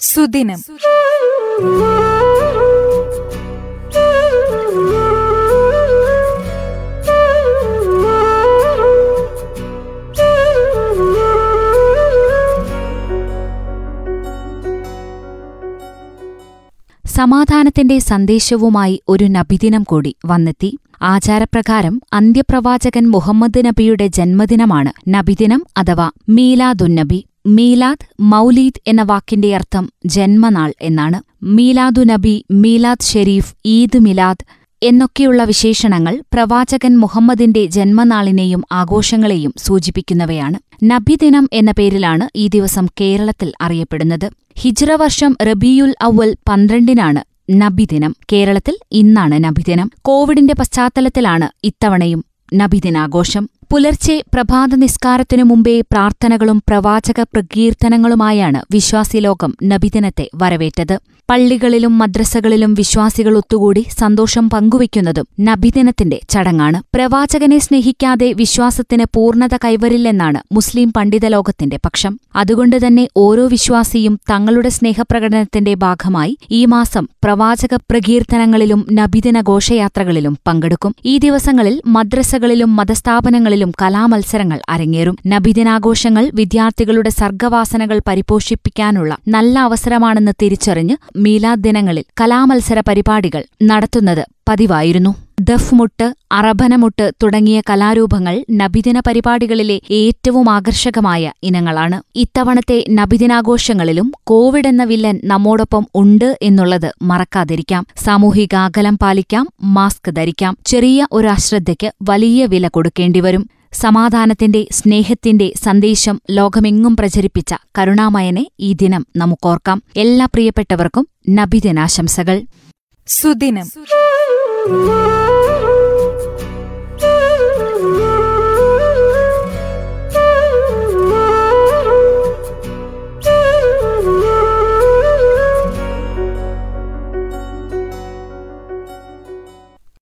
സുദിനം. സമാധാനത്തിന്റെ സന്ദേശവുമായി ഒരു നബിദിനം കൂടി വന്നെത്തി. ആചാരപ്രകാരം അന്ത്യപ്രവാചകൻ മുഹമ്മദ് നബിയുടെ ജന്മദിനമാണ് നബിദിനം അഥവാ മീലാദുന്നബി മീലാദ് മൗലീദ് എന്ന വാക്കിന്റെ അർത്ഥം ജന്മനാൾ എന്നാണ്. മീലാദു നബി മീലാദ് ഷെരീഫ് ഈദ് മിലാദ് എന്നൊക്കെയുള്ള വിശേഷണങ്ങൾ പ്രവാചകൻ മുഹമ്മദിന്റെ ജന്മനാളിനെയും ആഘോഷങ്ങളെയും സൂചിപ്പിക്കുന്നവയാണ്. നബിദിനം എന്ന പേരിലാണ് ഈ ദിവസം കേരളത്തിൽ അറിയപ്പെടുന്നത്. ഹിജ്റ വർഷം റബിയുൽ അവൽ പന്ത്രണ്ടിനാണ് നബിദിനം കേരളത്തിൽ ഇന്നാണ് നബിദിനം കോവിഡിന്റെ പശ്ചാത്തലത്തിലാണ് ഇത്തവണയും നബിദിനാഘോഷം പുലർച്ചെ പ്രഭാത നിസ്കാരത്തിനു മുമ്പേ പ്രാർത്ഥനകളും പ്രവാചക പ്രകീർത്തനങ്ങളുമായാണ് വിശ്വാസിലോകം നബിദിനത്തെ വരവേറ്റത്. പള്ളികളിലും മദ്രസകളിലും വിശ്വാസികൾ ഒത്തുകൂടി സന്തോഷം പങ്കുവയ്ക്കുന്നതും നബിദിനത്തിന്റെ ചടങ്ങാണ്. പ്രവാചകനെ സ്നേഹിക്കാതെ വിശ്വാസത്തിന് പൂർണത കൈവരില്ലെന്നാണ് മുസ്ലിം പണ്ഡിത ലോകത്തിന്റെ പക്ഷം. അതുകൊണ്ടുതന്നെ ഓരോ വിശ്വാസിയും തങ്ങളുടെ സ്നേഹപ്രകടനത്തിന്റെ ഭാഗമായി ഈ മാസം പ്രവാചക പ്രകീർത്തനങ്ങളിലും നബിദിന ഘോഷയാത്രകളിലും പങ്കെടുക്കും. ഈ ദിവസങ്ങളിൽ മദ്രസകളിലും മതസ്ഥാപനങ്ങളിലും കലാമത്സരങ്ങൾ അരങ്ങേറും. നബിദിനാഘോഷങ്ങൾ വിദ്യാർത്ഥികളുടെ സർഗവാസനകൾ പരിപോഷിപ്പിക്കാനുള്ള നല്ല അവസരമാണെന്ന് തിരിച്ചറിഞ്ഞ് മീലാദ് ദിനങ്ങളിൽ കലാമത്സര പരിപാടികൾ നടത്തുന്നത് പതിവായിരുന്നു. ദഫ്മുട്ട് അറബനമുട്ട് തുടങ്ങിയ കലാരൂപങ്ങൾ നബിദിന പരിപാടികളിലെ ഏറ്റവും ആകർഷകമായ ഇനങ്ങളാണ്. ഇത്തവണത്തെ നബിദിനാഘോഷങ്ങളിലും കോവിഡ് എന്ന വില്ലൻ നമ്മോടൊപ്പം ഉണ്ട് എന്നുള്ളത് മറക്കാതിരിക്കാം. സാമൂഹിക അകലം പാലിക്കാം മാസ്ക് ധരിക്കാം. ചെറിയ ഒരു അശ്രദ്ധയ്ക്ക് വലിയ വില കൊടുക്കേണ്ടിവരും. സമാധാനത്തിന്റെ സ്നേഹത്തിന്റെ സന്ദേശം ലോകമെങ്ങും പ്രചരിപ്പിച്ച കരുണാമയനെ ഈ ദിനം നമുക്കോർക്കാം. എല്ലാ പ്രിയപ്പെട്ടവർക്കും നബിദിനാശംസകൾ. സുദിനം.